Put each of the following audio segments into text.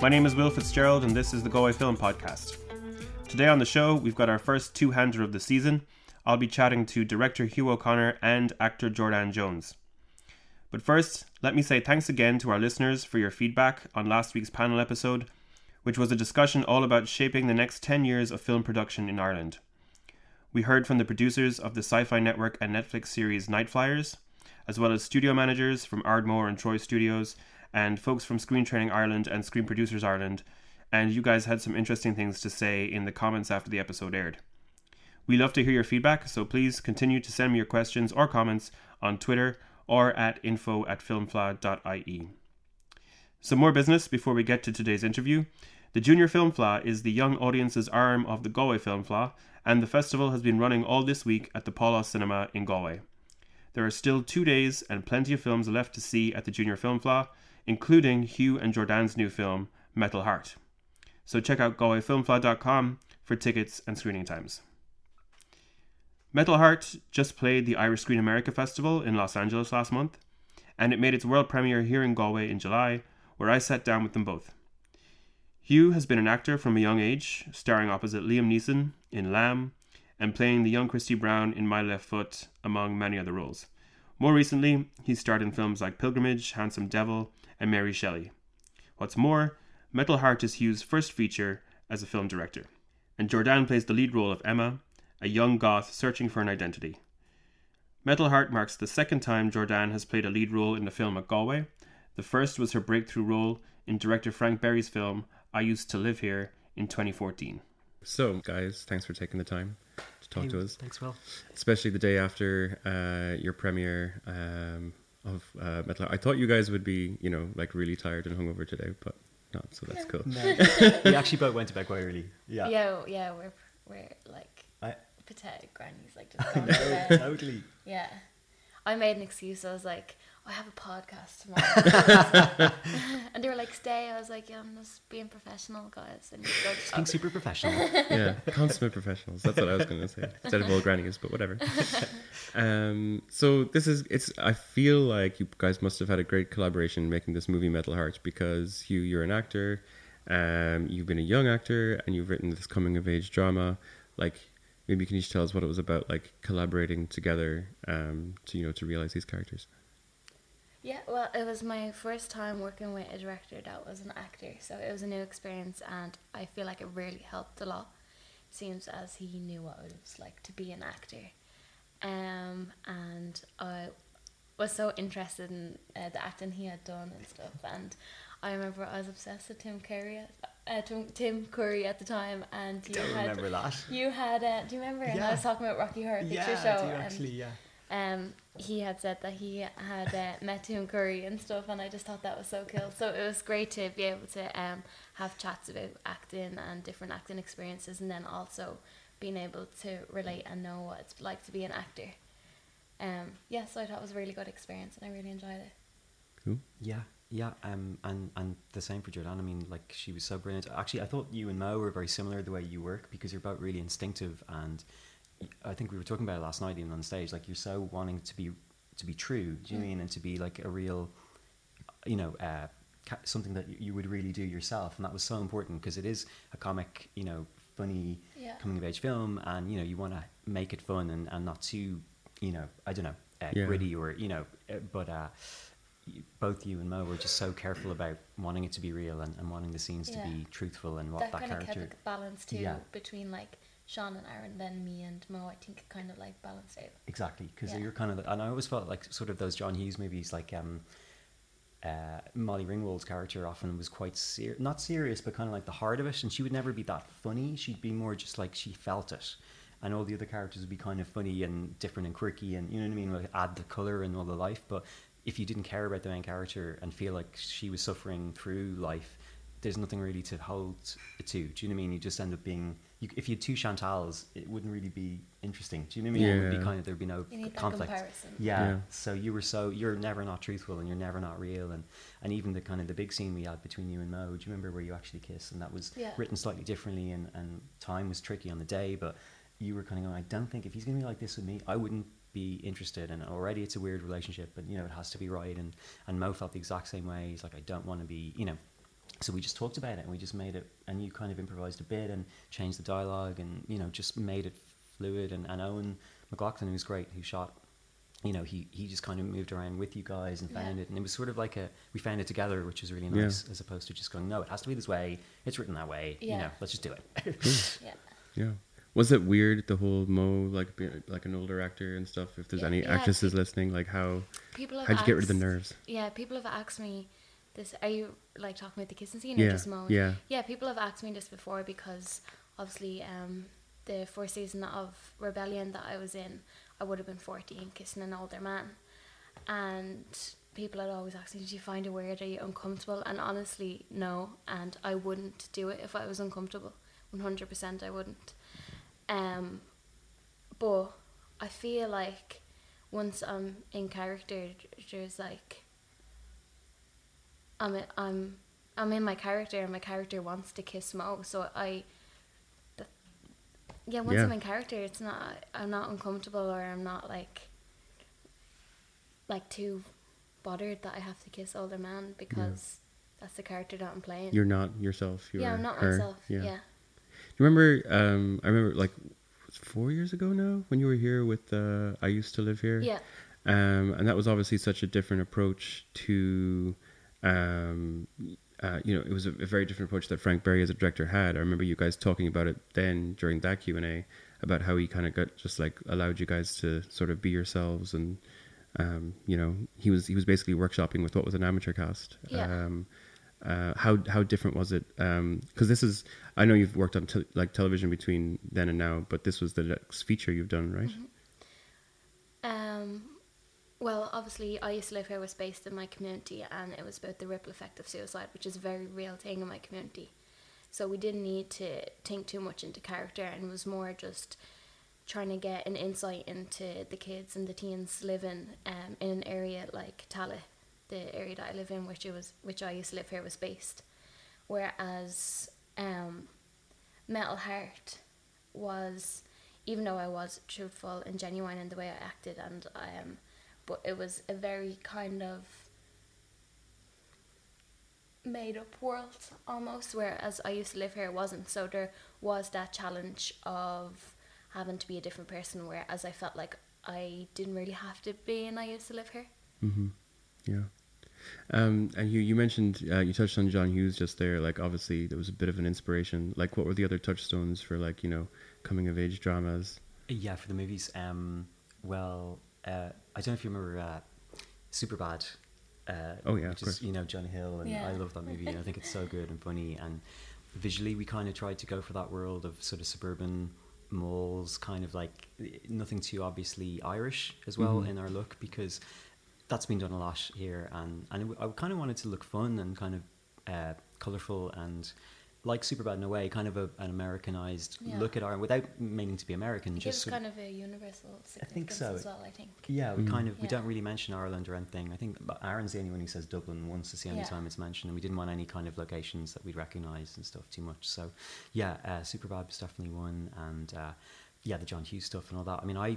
My name is Will Fitzgerald and this is the Galway Film Podcast. Today on the show, we've got our first two-hander of the season. I'll be chatting to director Hugh O'Conor and actor Jordanne Jones. But first, let me say thanks again to our listeners for your feedback on last week's panel episode, which was a discussion all about shaping the next 10 years of film production in Ireland. We heard from the producers of the Sci Fi Network and Netflix series Nightflyers, as well as studio managers from Ardmore and Troy Studios, and folks from Screen Training Ireland and Screen Producers Ireland, and you guys had some interesting things to say in the comments after the episode aired. We love to hear your feedback, so please continue to send me your questions or comments on Twitter or at info at filmfleadh.ie. Some more business before we get to today's interview. The Junior Film Fleadh is the young audience's arm of the Galway Film Fleadh, and the festival has been running all this week at the Pálás Cinema in Galway. There are still two days and plenty of films left to see at the Junior Film Fleadh, including Hugh and Jordanne's new film, Metal Heart. So check out galwayfilmfleadh.com for tickets and screening times. Metal Heart just played the Irish Screen America Festival in Los Angeles last month, and it made its world premiere here in Galway in July, where I sat down with them both. Hugh has been an actor from a young age, starring opposite Liam Neeson in Lamb and playing the young Christy Brown in My Left Foot, among many other roles. More recently, he's starred in films like Pilgrimage, Handsome Devil, and Mary Shelley. What's more, Metal Heart is Hugh's first feature as a film director, and Jordanne plays the lead role of Emma, a young goth searching for an identity. Metal Heart marks the second time Jordanne has played a lead role in the film at Galway. The first was her breakthrough role in director Frank Berry's film I Used to Live Here in 2014. So, guys, thanks for taking the time to talk Hey, to us. Thanks, Will. especially the day after uh, your premiere um, of uh, Metal. I thought you guys would be, you know, like really tired and hungover today, but not. So that's cool. No, we actually both went to bed quite early. Yeah. Yeah, yeah, we're we're like I, pathetic grannies, like just gone to bed. totally. Yeah, I made an excuse. I was like, I have a podcast tomorrow, and they were like, "Stay." I was like, "Yeah, I'm just being professional, guys." And you go Just being super professional. yeah, consummate professionals. That's what I was going to say instead of old grannies, but whatever. Um, so this is it's. I feel like you guys must have had a great collaboration making this movie Metal Heart because you you're an actor, um, you've been a young actor, and you've written this coming of age drama. Like maybe can you just tell us what it was about, like collaborating together um, to you know to realize these characters. Yeah, well, it was my first time working with a director that was an actor, so it was a new experience, and I feel like it really helped a lot. Seems as he knew what it was like to be an actor, um, and I was so interested in uh, the acting he had done and stuff. And I remember I was obsessed with Tim Curry, at, uh, Tim, Curry at the time, and you Don't had remember that. you had uh, do you remember? And I was talking about Rocky Horror Picture Yeah, Show. And actually, yeah. um, he had said that he had uh, met Tim Curry and stuff, and I just thought that was so cool. So it was great to be able to um, have chats about acting and different acting experiences, and then also being able to relate and know what it's like to be an actor. Um, yeah, so I thought it was a really good experience, and I really enjoyed it. Cool. Yeah, yeah, um, and and the same for Jordanne. I mean, like she was so brilliant. Actually, I thought you and Mo were very similar the way you work because you're both really instinctive, and I think we were talking about it last night even on stage. Like you're so wanting to be to be true. Do you Mm. mean and to be like a real, you know, uh, ca- something that you would really do yourself, and that was so important because it is a comic, you know, funny Yeah. coming of age film, and you know you want to make it fun and, and not too, you know, I don't know, uh, Yeah. gritty or you know, uh, but uh, y- both you and Mo were just so careful about wanting it to be real and, and wanting the scenes Yeah. to be truthful and what that that, kind of character. kept a balance too Yeah. between like Sean and Aaron, then me and Mo. I think kind of like balanced out. Exactly, because Yeah. you're kind of, and I always felt like sort of those John Hughes movies, like um, uh, Molly Ringwald's character often was quite ser- not serious, but kind of like the heart of it, and she would never be that funny. She'd be more just like she felt it, and all the other characters would be kind of funny and different and quirky, and you know what I mean, like add the color and all the life. But if you didn't care about the main character and feel like she was suffering through life, there's nothing really to hold it to. Do you know what I mean? You just end up being. You, if you had two Chantals, it wouldn't really be interesting. Do you know what I mean? It would be Yeah. kind of there'd be no You need that conflict. comparison. Yeah. Yeah. So you were so you're never not truthful and you're never not real and and even the kind of the big scene we had between you and Mo. Do you remember where you actually kiss and that was Yeah. written slightly differently and and time was tricky on the day, but you were kind of going. I don't think if he's gonna be like this with me, I wouldn't be interested and already it's a weird relationship but you know it has to be right and and Mo felt the exact same way he's like I don't want to be you know so we just talked about it and we just made it and you kind of improvised a bit and changed the dialogue and you know just made it fluid and, and Owen McLaughlin who's great who shot you know he he just kind of moved around with you guys and found Yeah. it and it was sort of like a we found it together which was really Yeah. nice as opposed to just going no it has to be this way it's written that way you Yeah. know let's just do it Yeah. Yeah. Was it weird the whole Mo like being like an older actor and stuff? If there's Yeah, any yeah, actresses pe- listening, like how People have how'd you get rid of the nerves? Yeah, people have asked me this. Are you like talking about the kissing scene Yeah, or just Mo? yeah. Yeah, people have asked me this before because obviously um, the first season of Rebellion that I was in, I would have been 14 kissing an older man. And people had always asked me, Did you find it weird? Are you uncomfortable? And honestly, no. And I wouldn't do it if I was uncomfortable. 100% I wouldn't. Um, but I feel like once I'm in character, there's like I'm I'm I'm in my character, and my character wants to kiss Mo, so I. Yeah, once Yeah. I'm in character, it's not I'm not uncomfortable or I'm not like like too bothered that I have to kiss older man because that's the character that I'm playing. You're not yourself. You're yeah, I'm not her. myself. Yeah. Do you remember? Um, I remember like four years ago now when you were here with. Uh, I used to live here. Yeah. Um, and that was obviously such a different approach to. Um, uh, you know, it was a, a very different approach that Frank Berry as a director had. I remember you guys talking about it then during that Q and A about how he kind of got just like allowed you guys to sort of be yourselves and. Um, you know, he was he was basically workshopping with what was an amateur cast. Yeah. Um, uh, how how different was it? Because this is, I know you've worked on te- like television between then and now, but this was the next feature you've done, right? Um, well, obviously, I used to live here was based in my community, and it was about the ripple effect of suicide, which is a very real thing in my community. So we didn't need to think too much into character, and was more just trying to get an insight into the kids and the teens living um, in an area like Tallaght, the area that I live in, which it was, which I used to live here, was based. Whereas um, Metal Heart was, even though I was truthful and genuine in the way I acted, and I am, but it was a very kind of made up world almost. Whereas I used to live here, it wasn't. So there was that challenge of having to be a different person. Whereas I felt like I didn't really have to be, and I used to live here. Mm-hmm. Yeah. Um, and you you mentioned uh, you touched on John Hughes just there. Like obviously there was a bit of an inspiration. Like what were the other touchstones for like you know coming of age dramas? Yeah, for the movies. Um, well, uh, I don't know if you remember uh, Superbad. Uh, Oh, yeah, of which course. is you know Jonah Hill, and Yeah. I love that movie. and I think it's so good and funny. And visually, we kind of tried to go for that world of sort of suburban malls, kind of like nothing too obviously Irish as well Mhm. in our look because that's been done a lot here. And and it, I kind of wanted to look fun and kind of uh, colorful and. Like Superbad in a way, kind of a, an Americanized Yeah. look at Ireland without meaning to be American. It just gives sort of- kind of a universal significance think so. as well. I think. yeah, we Mm. kind of we don't really mention Ireland or anything. I think but Aaron's the only one who says Dublin once. It's the only Yeah. time it's mentioned, and we didn't want any kind of locations that we'd recognise and stuff too much. So, yeah, uh, Superbad was definitely one, and uh, yeah, the John Hughes stuff and all that. I mean, I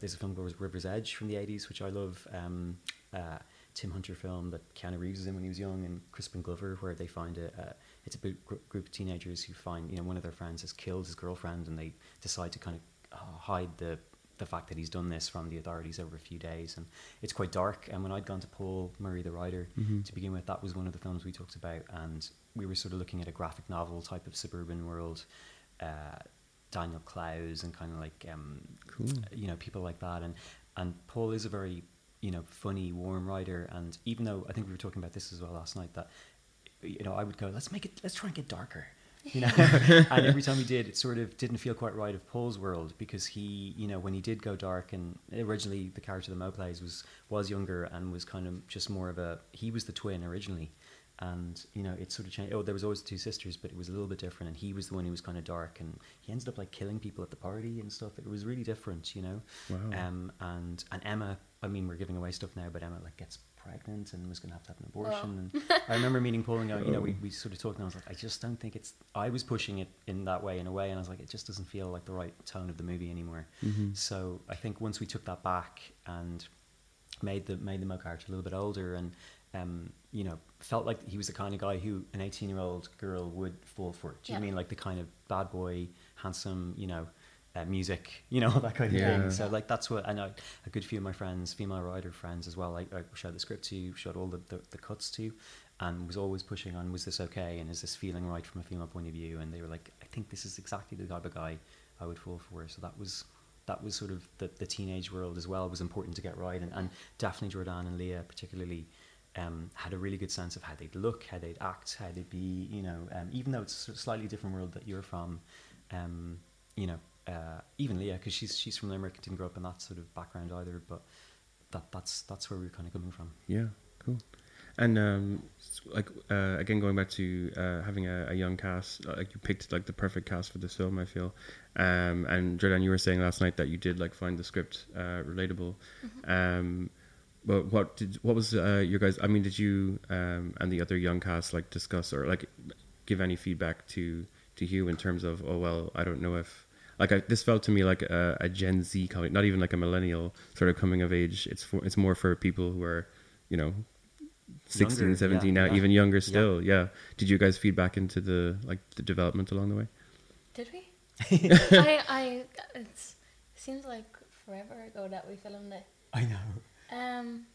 there's a film called River's Edge from the '80s, which I love. Um, uh, Tim Hunter film that Keanu Reeves was in when he was young, and Crispin Glover, where they find a, uh, it's a gr- group of teenagers who find you know one of their friends has killed his girlfriend, and they decide to kind of uh, hide the the fact that he's done this from the authorities over a few days, and it's quite dark. And when I'd gone to Paul Murray, the writer, Mhm. to begin with, that was one of the films we talked about, and we were sort of looking at a graphic novel type of suburban world. Uh, Daniel Clowes and kind of like um, Cool. you know people like that and and Paul is a very you know funny warm writer and even though I think we were talking about this as well last night that you know I would go let's make it let's try and get darker you know and every time he did it sort of didn't feel quite right of Paul's world because he you know when he did go dark and originally the character that Mo plays was was younger and was kind of just more of a he was the twin originally and you know it sort of changed. Oh, there was always two sisters, but it was a little bit different, and he was the one who was kind of dark, and he ended up like killing people at the party and stuff. It was really different, you know. Wow. Um, and and Emma, I mean, we're giving away stuff now, but Emma like gets pregnant and was going to have to have an abortion. And I remember meeting Paul and going, you know, we, Oh. we sort of talked, and I was like, I just don't think it's. I was pushing it in that way, in a way, and I was like, it just doesn't feel like the right tone of the movie anymore. Mhm. So I think once we took that back and made the made the Mo character a little bit older and um, you know felt like he was the kind of guy who an 18 year old girl would fall for. Do you Yeah. mean like the kind of bad boy, handsome, you know, uh, music, you know, that kind of Yeah. thing. So like that's what I know. A good few of my friends, female writer friends as well, I, I showed the script to, showed all the, the, the cuts to, and was always pushing on, was this okay, and is this feeling right from a female point of view? And they were like, I think this is exactly the type of guy I would fall for. So that was that was sort of the, the teenage world as well was important to get right, and, and definitely Jordanne and Leah particularly. Um, had a really good sense of how they'd look, how they'd act, how they'd be, you know, um, even though it's a slightly different world that you're from, um, you know, uh, even Leah, because she's she's from Limerick, didn't grow up in that sort of background either, but that that's that's where we're kind of coming from. Yeah, cool. And um, like uh, again, going back to uh, having a, a young cast, uh, like you picked like the perfect cast for this film, I feel. Um, and Jordanne, you were saying last night that you did like find the script uh, relatable. Um, but what did what was uh, your guys? I mean, did you um, and the other young cast like discuss or like give any feedback to to Hugh in terms of oh well, I don't know if like I, this felt to me like a, a Gen Z coming, not even like a millennial sort of coming of age. It's for, it's more for people who are you know 16 Younger, 17 yeah, now yeah. even younger still yeah. did you guys feed back into the like the development along the way Did we? I, I, it seems like forever ago that we filmed it. I know. Um,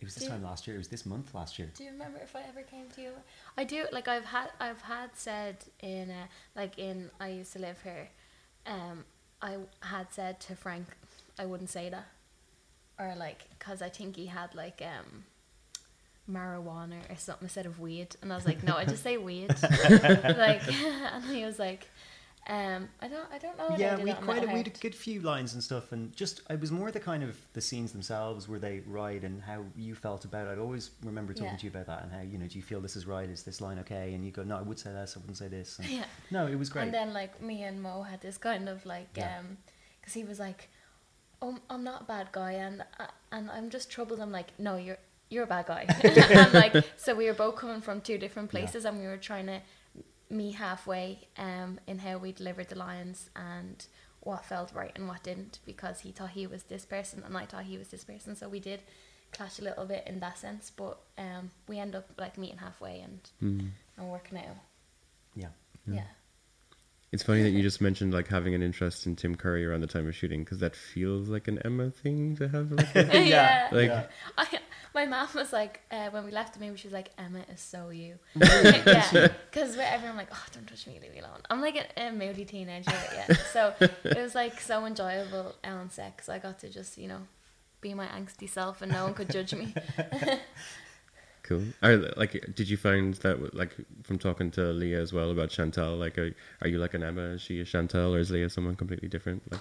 It was this Do- time last year. It was this month last year. do you remember if I ever came to you? I do. Like I've had, I've had said in, uh, like in I used to live here. Um, I had said to Frank, I wouldn't say that, or like, cause I think he had like um, marijuana or something instead of weed, and I was like, no, I just say weed. like, and he was like, um, I don't, I don't know. Yeah, we quite a, we had a good few lines and stuff, and just it was more the kind of the scenes themselves where they ride and how you felt about it. I'd always remember talking Yeah. to you about that and how you know, do you feel this is right? Is this line okay? And you go, no, I would say this, I wouldn't say this. And Yeah. No, it was great. And then like me and Mo had this kind of like Yeah. um because he was like, "Oh, I'm not a bad guy," and uh, and I'm just troubled. I'm like, "No, you're you're a bad guy." and like so we were both coming from two different Yeah. places, and we were trying to meet halfway um in how we delivered the lines and what felt right and what didn't because he thought he was this person and I thought he was this person. So we did clash a little bit in that sense, but um we end up like meeting halfway and mm. and working out. yeah. Yeah. it's funny that you just mentioned like having an interest in tim curry around the time of shooting because that feels like an emma thing to have like a- yeah. Like- yeah. I, my mom was like, uh, when we left the movie, she was like, Emma is so you. yeah. Because everyone like, oh, don't touch me, leave me alone. I'm like a, a moody teenager, yeah. So it was like so enjoyable on set 'cause I got to just, you know, be my angsty self and no one could judge me. cool are, like did you find that like from talking to leah as well about chantal like are, are you like an emma is she a chantal or is leah someone completely different like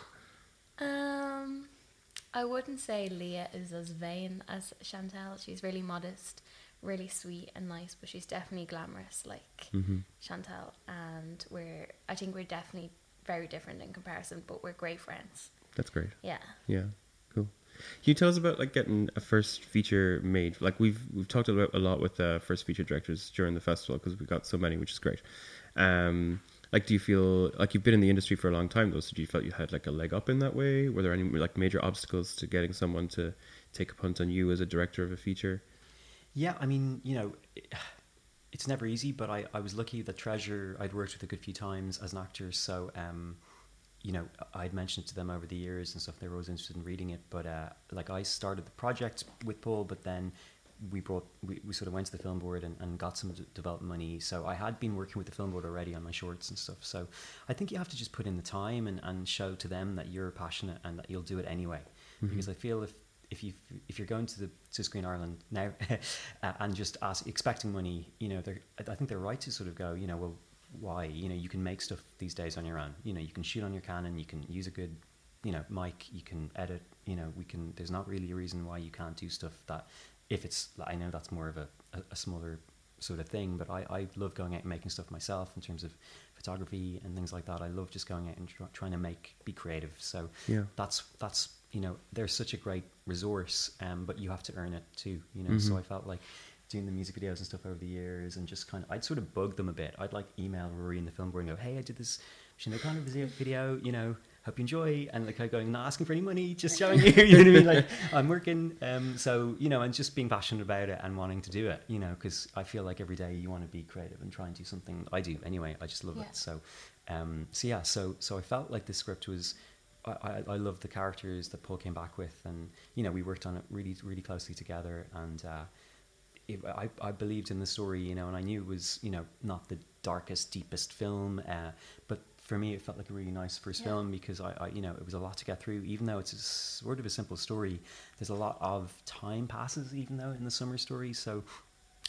I wouldn't say Leah is as vain as Chantal. She's really modest, really sweet and nice, but she's definitely glamorous like mhm. Chantal. And we're, I think we're definitely very different in comparison, but we're great friends. that's great Yeah. Yeah, cool. Can you tell us about like getting a first feature made? Like we've we've talked about a lot with uh, first feature directors during the festival because we've got so many, which is great. Um, like, do you feel like you've been in the industry for a long time though? So do you feel you had like a leg up in that way? Were there any like major obstacles to getting someone to take a punt on you as a director of a feature? Yeah, I mean, you know, it, it's never easy, but I, I was lucky that Treasure I'd worked with a good few times as an actor, so um, you know, I'd mentioned it to them over the years and stuff. They were always interested in reading it, but uh, like I started the project with Paul, but then we brought we, we sort of went to the film board and, and got some d- development money. So I had been working with the film board already on my shorts and stuff. So I think you have to just put in the time and, and show to them that you're passionate and that you'll do it anyway. Because I feel if if you if you're going to the to Screen Ireland now uh, and just ask expecting money, you know, they're I think they're right to sort of go, you know, well, why? You know, you can make stuff these days on your own. You know, you can shoot on your Canon, you can use a good, you know, mic, you can edit. You know, we can. There's not really a reason why you can't do stuff that if it's. I know that's more of a, a, a smaller sort of thing. But I, I love going out and making stuff myself in terms of photography and things like that. I love just going out and tr- trying to make be creative. So Yeah. that's that's you know there's such a great resource, um, but you have to earn it too. You know, so Mhm. I felt like doing the music videos and stuff over the years, and just kind of I'd sort of bug them a bit. I'd like email Rory in the film and go, "Hey, I did this kind of video, you know." Hope you enjoy, and like of going, not asking for any money, just showing you, you know what I mean? Like I'm working, um, so you know, and just being passionate about it and wanting to do it, you know, because I feel like every day you want to be creative and try and do something. I do anyway. I just love Yeah. it. So, um, so yeah, so so I felt like the script was. I, I, loved the characters that Paul came back with, and you know we worked on it really really closely together, and uh, it, I I believed in the story, you know, and I knew it was you know not the darkest deepest film, uh, but for me it felt like a really nice first Yeah. film because I, I you know it was a lot to get through, even though it's a sort of a simple story. There's a lot of time passes, even though in the summer story, so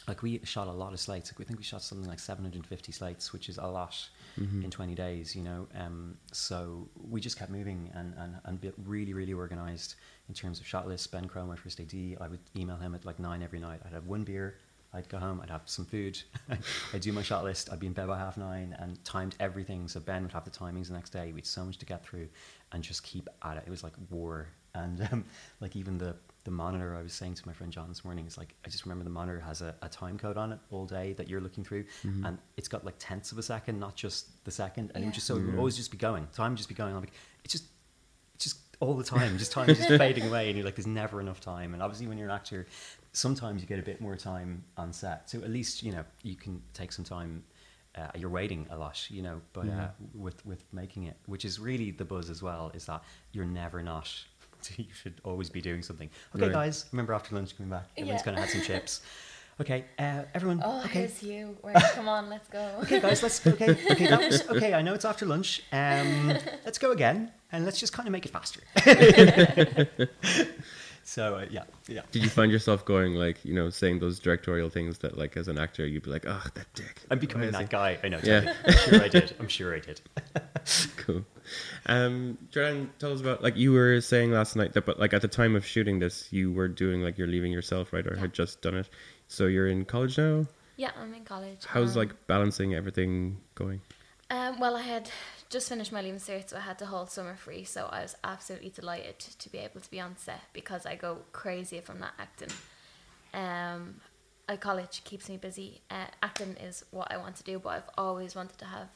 like we shot a lot of slates. Like we think we shot something like 750 slates, which is a lot Mhm. in 20 days, you know. Um, so we just kept moving and, and, and really, really organized in terms of shot lists. Ben Crow, my first AD, I would email him at like nine every night. I'd have one beer. I'd go home, I'd have some food, I'd do my shot list, I'd be in bed by half nine and timed everything. So Ben would have the timings the next day. We had so much to get through and just keep at it. It was like war. And um, like even the, the monitor, I was saying to my friend John this morning, is like, I just remember the monitor has a, a time code on it all day that you're looking through. Mhm. And it's got like tenths of a second, not just the second. And it Yeah. would just so it would always just be going. Time would just be going. I'm like, it's just it's just all the time, just time just fading away, and you're like, there's never enough time. And obviously, when you're an actor, sometimes you get a bit more time on set, so at least you know you can take some time. Uh, you're waiting a lot, you know, but uh, with with making it, which is really the buzz as well, is that you're never not. you should always be doing something. Okay, Right. guys, remember after lunch coming back, everyone's Yeah. gonna have some chips. Okay, uh, everyone. Oh, okay, here's you. Right, come on, let's go. okay, guys, let's okay, okay, that was okay. I know it's after lunch. Um, let's go again, and let's just kind of make it faster. so uh, yeah, yeah. Did you find yourself going like you know saying those directorial things that like as an actor you'd be like, oh that dick. I'm becoming that he-" guy. I know. Yeah. I'm sure I did. I'm sure I did. Cool. Um, Jordanne, tell us about like you were saying last night that, but like at the time of shooting this, you were doing like you're leaving yourself, right, or Yeah. had just done it. So you're in college now. Yeah, I'm in college. How's um, like balancing everything going? Um, well, I had just finished my leaving cert, so I had the whole summer free. So I was absolutely delighted to be able to be on set because I go crazy if I'm not acting. Um, college keeps me busy. Uh, acting is what I want to do, but I've always wanted to have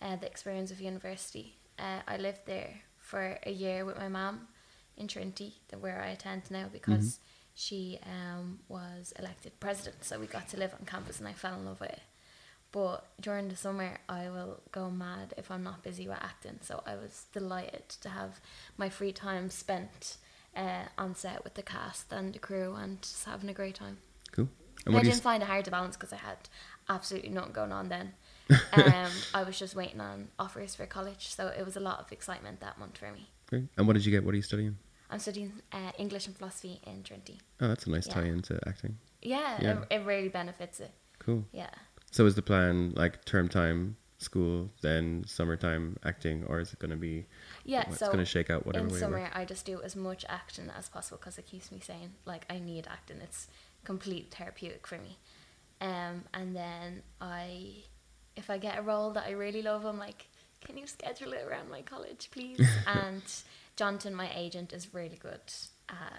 uh, the experience of university. Uh, I lived there for a year with my mum in Trinity, the- where I attend now, because she um, was elected president. So we got to live on campus, and I fell in love with it. But during the summer, I will go mad if I'm not busy with acting. So I was delighted to have my free time spent uh, on set with the cast and the crew and just having a great time. Cool. I didn't find it hard to balance because I had absolutely nothing going on then. Um, I was just waiting on offers for college, so it was a lot of excitement that month for me. Great. And what did you get? What are you studying? I'm studying uh, English and philosophy in Trinity. Oh, that's a nice Yeah. tie into acting. Yeah, Yeah. It, it really benefits it. Cool. Yeah. So is the plan like term time school, then summertime acting, or is it going to be? Yeah, It's so going to shake out whatever in summer? I just do as much acting as possible because it keeps me sane. Like I need acting; it's complete therapeutic for me. Um, and then I, if I get a role that I really love, I'm like, can you schedule it around my college, please? and Jonathan, my agent, is really good at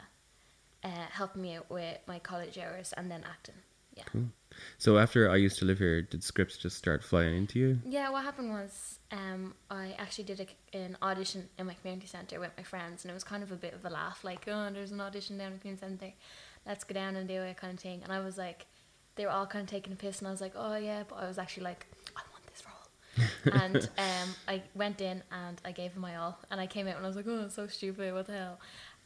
uh, helping me out with my college hours and then acting. Yeah. Cool. So after I used to live here, did scripts just start flying into you? Yeah, what happened was um, I actually did a, an audition in my community centre with my friends, and it was kind of a bit of a laugh, like, oh, there's an audition down in the community centre, let's go down and do it, kind of thing. And I was like, they were all kind of taking a piss, and I was like, oh, yeah, but I was actually like, I want this role. and um, I went in and I gave it my all, and I came out and I was like, oh, it's so stupid, what the hell?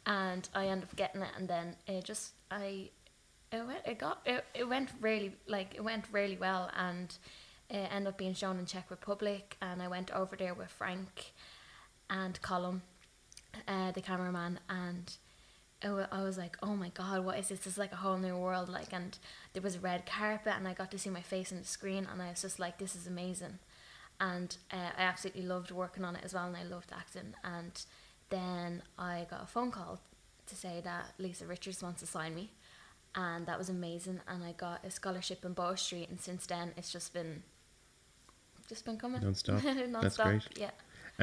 And I ended up getting it, and then it just, I it went it got it, it went really like it went really well and it ended up being shown in Czech Republic and I went over there with Frank and Colum, uh, the cameraman and I was like oh my god what is this? This is like a whole new world. Like and there was a red carpet and I got to see my face on the screen and I was just like this is amazing. And uh, I absolutely loved working on it as well and I loved acting. And then I got a phone call to say that Lisa Richards wants to sign me. And that was amazing. And I got a scholarship in Bow Street, and since then it's just been just been coming. Non-stop. Non-stop, That's great. Yeah,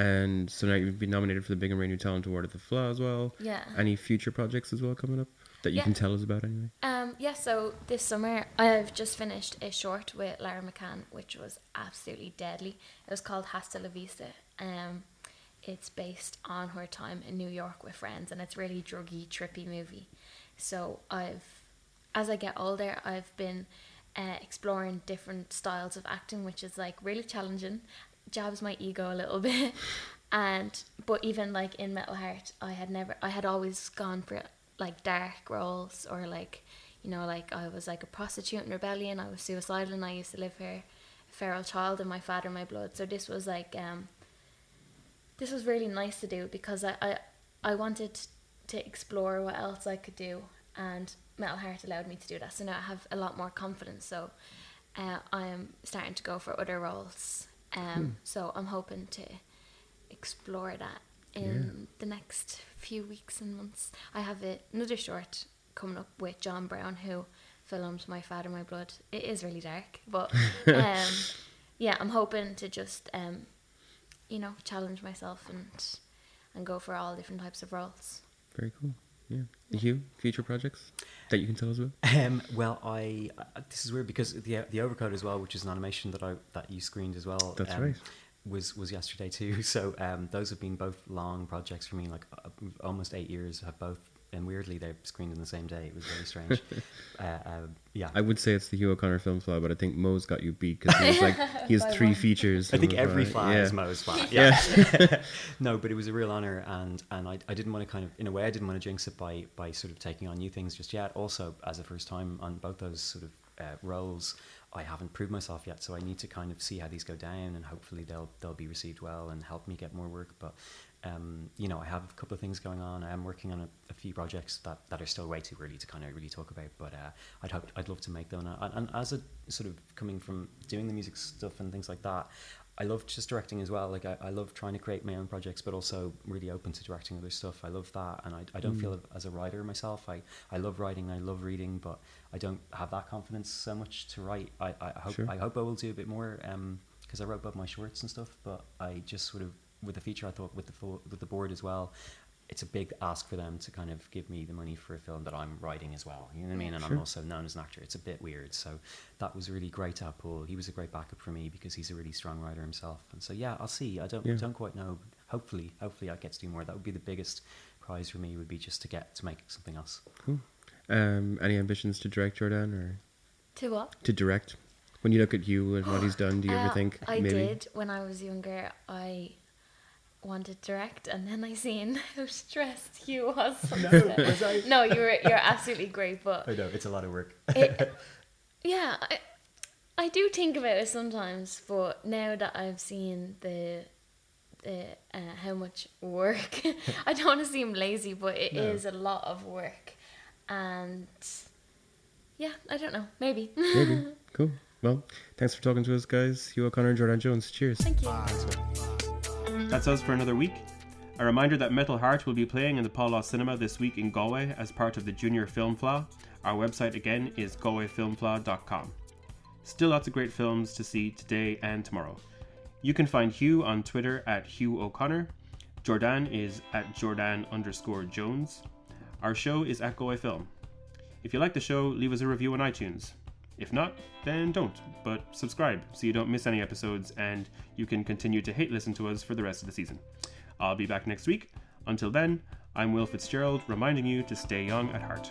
And so now you've been nominated for the Big and New Talent Award at the Fleadh as well. yeah. Any future projects as well coming up that you Yeah. can tell us about anyway? Um, yeah, so this summer I've just finished a short with Lara McCann, which was absolutely deadly. It was called Hasta la Vista. Um, it's based on her time in New York with friends, and it's really druggy, trippy movie. So I've, as I get older, I've been uh, exploring different styles of acting, which is like really challenging, jabs my ego a little bit, and but even like in Metal Heart, I had never, I had always gone for like dark roles or like, you know, like I was like a prostitute in rebellion. I was suicidal, and I used to live here, a feral child, and my father, my blood. So this was like, um, this was really nice to do because I, I, I wanted to explore what else I could do, and Metal Heart allowed me to do that. So now I have a lot more confidence. So uh, I am starting to go for other roles. Um, So I'm hoping to explore that in the next few weeks and months. I have a, another short coming up with John Brown who filmed My Father, My Blood. It is really dark, but um, yeah, I'm hoping to just um, you know challenge myself and and go for all different types of roles. Very cool. Yeah. Hugh, future projects that you can tell us about? Um, well, I uh, this is weird because the the overcoat as well, which is an animation that I that you screened as well. That's um, right. Was was yesterday too. So um, those have been both long projects for me. Like uh, almost eight years have both, and weirdly they're screened in the same day. It was very strange. uh, uh, yeah, I would say it's the Hugh O'Conor film Fleadh, but I think Mo's got you beat because he was like he has three one. features. I think every uh, Fleadh yeah. is Mo's Fleadh. Yeah. no, but it was a real honor, and and I, I didn't want to kind of in a way I didn't want to jinx it by by sort of taking on new things just yet. Also, as a first time on both those sort of uh, roles, I haven't proved myself yet, so I need to kind of see how these go down, and hopefully they'll they'll be received well and help me get more work. But um, you know, I have a couple of things going on. I am working on a, a few projects that, that are still way too early to kind of really talk about, but uh, I'd hope I'd love to make them. And, and as a sort of coming from doing the music stuff and things like that, I love just directing as well. Like I, I love trying to create my own projects, but also really open to directing other stuff. I love that, and I, I don't feel as a writer myself. I, I love writing, I love reading, but I don't have that confidence so much to write. I, I hope Sure. I hope I will do a bit more because I wrote both my shorts and stuff. But I just sort of with the feature, I thought with the full, with the board as well. It's a big ask for them to kind of give me the money for a film that I'm writing as well. You know what I mean? And I'm also known as an actor. It's a bit weird. So that was really great to have Paul. He was a great backup for me because he's a really strong writer himself. And so yeah, I'll see. I don't Yeah. don't quite know. Hopefully, hopefully I get to do more. That would be the biggest prize for me. Would be just to get to make something else. Cool. Um, any ambitions to direct Jordanne or To what? to direct? When you look at you and what he's done, do you ever Uh, think I maybe? did when I was younger. I wanted to direct, and then I seen how stressed Hugh was. no, no, you were you're absolutely great, but I know it's a lot of work. it, yeah, I, I do think about it sometimes. But now that I've seen the the uh, how much work, I don't want to seem lazy, but it is No. a lot of work, and yeah, I don't know, maybe. Maybe. Cool. Well, thanks for talking to us, guys. Hugh O'Conor and Jordanne Jones. Cheers. Thank you. That's us for another week. A reminder that Metal Heart will be playing in the Pálás Cinema this week in Galway as part of the Junior Film Fleadh. Our website again is galwayfilmfleadh.com. Still lots of great films to see today and tomorrow. You can find Hugh on Twitter at Hugh O'Conor. Jordanne is at Jordan underscore Jones. Our show is at Galway Film. If you like the show, leave us a review on iTunes. If not, then don't, but subscribe so you don't miss any episodes and you can continue to hate listen to us for the rest of the season. I'll be back next week. Until then, I'm Will Fitzgerald reminding you to stay young at heart.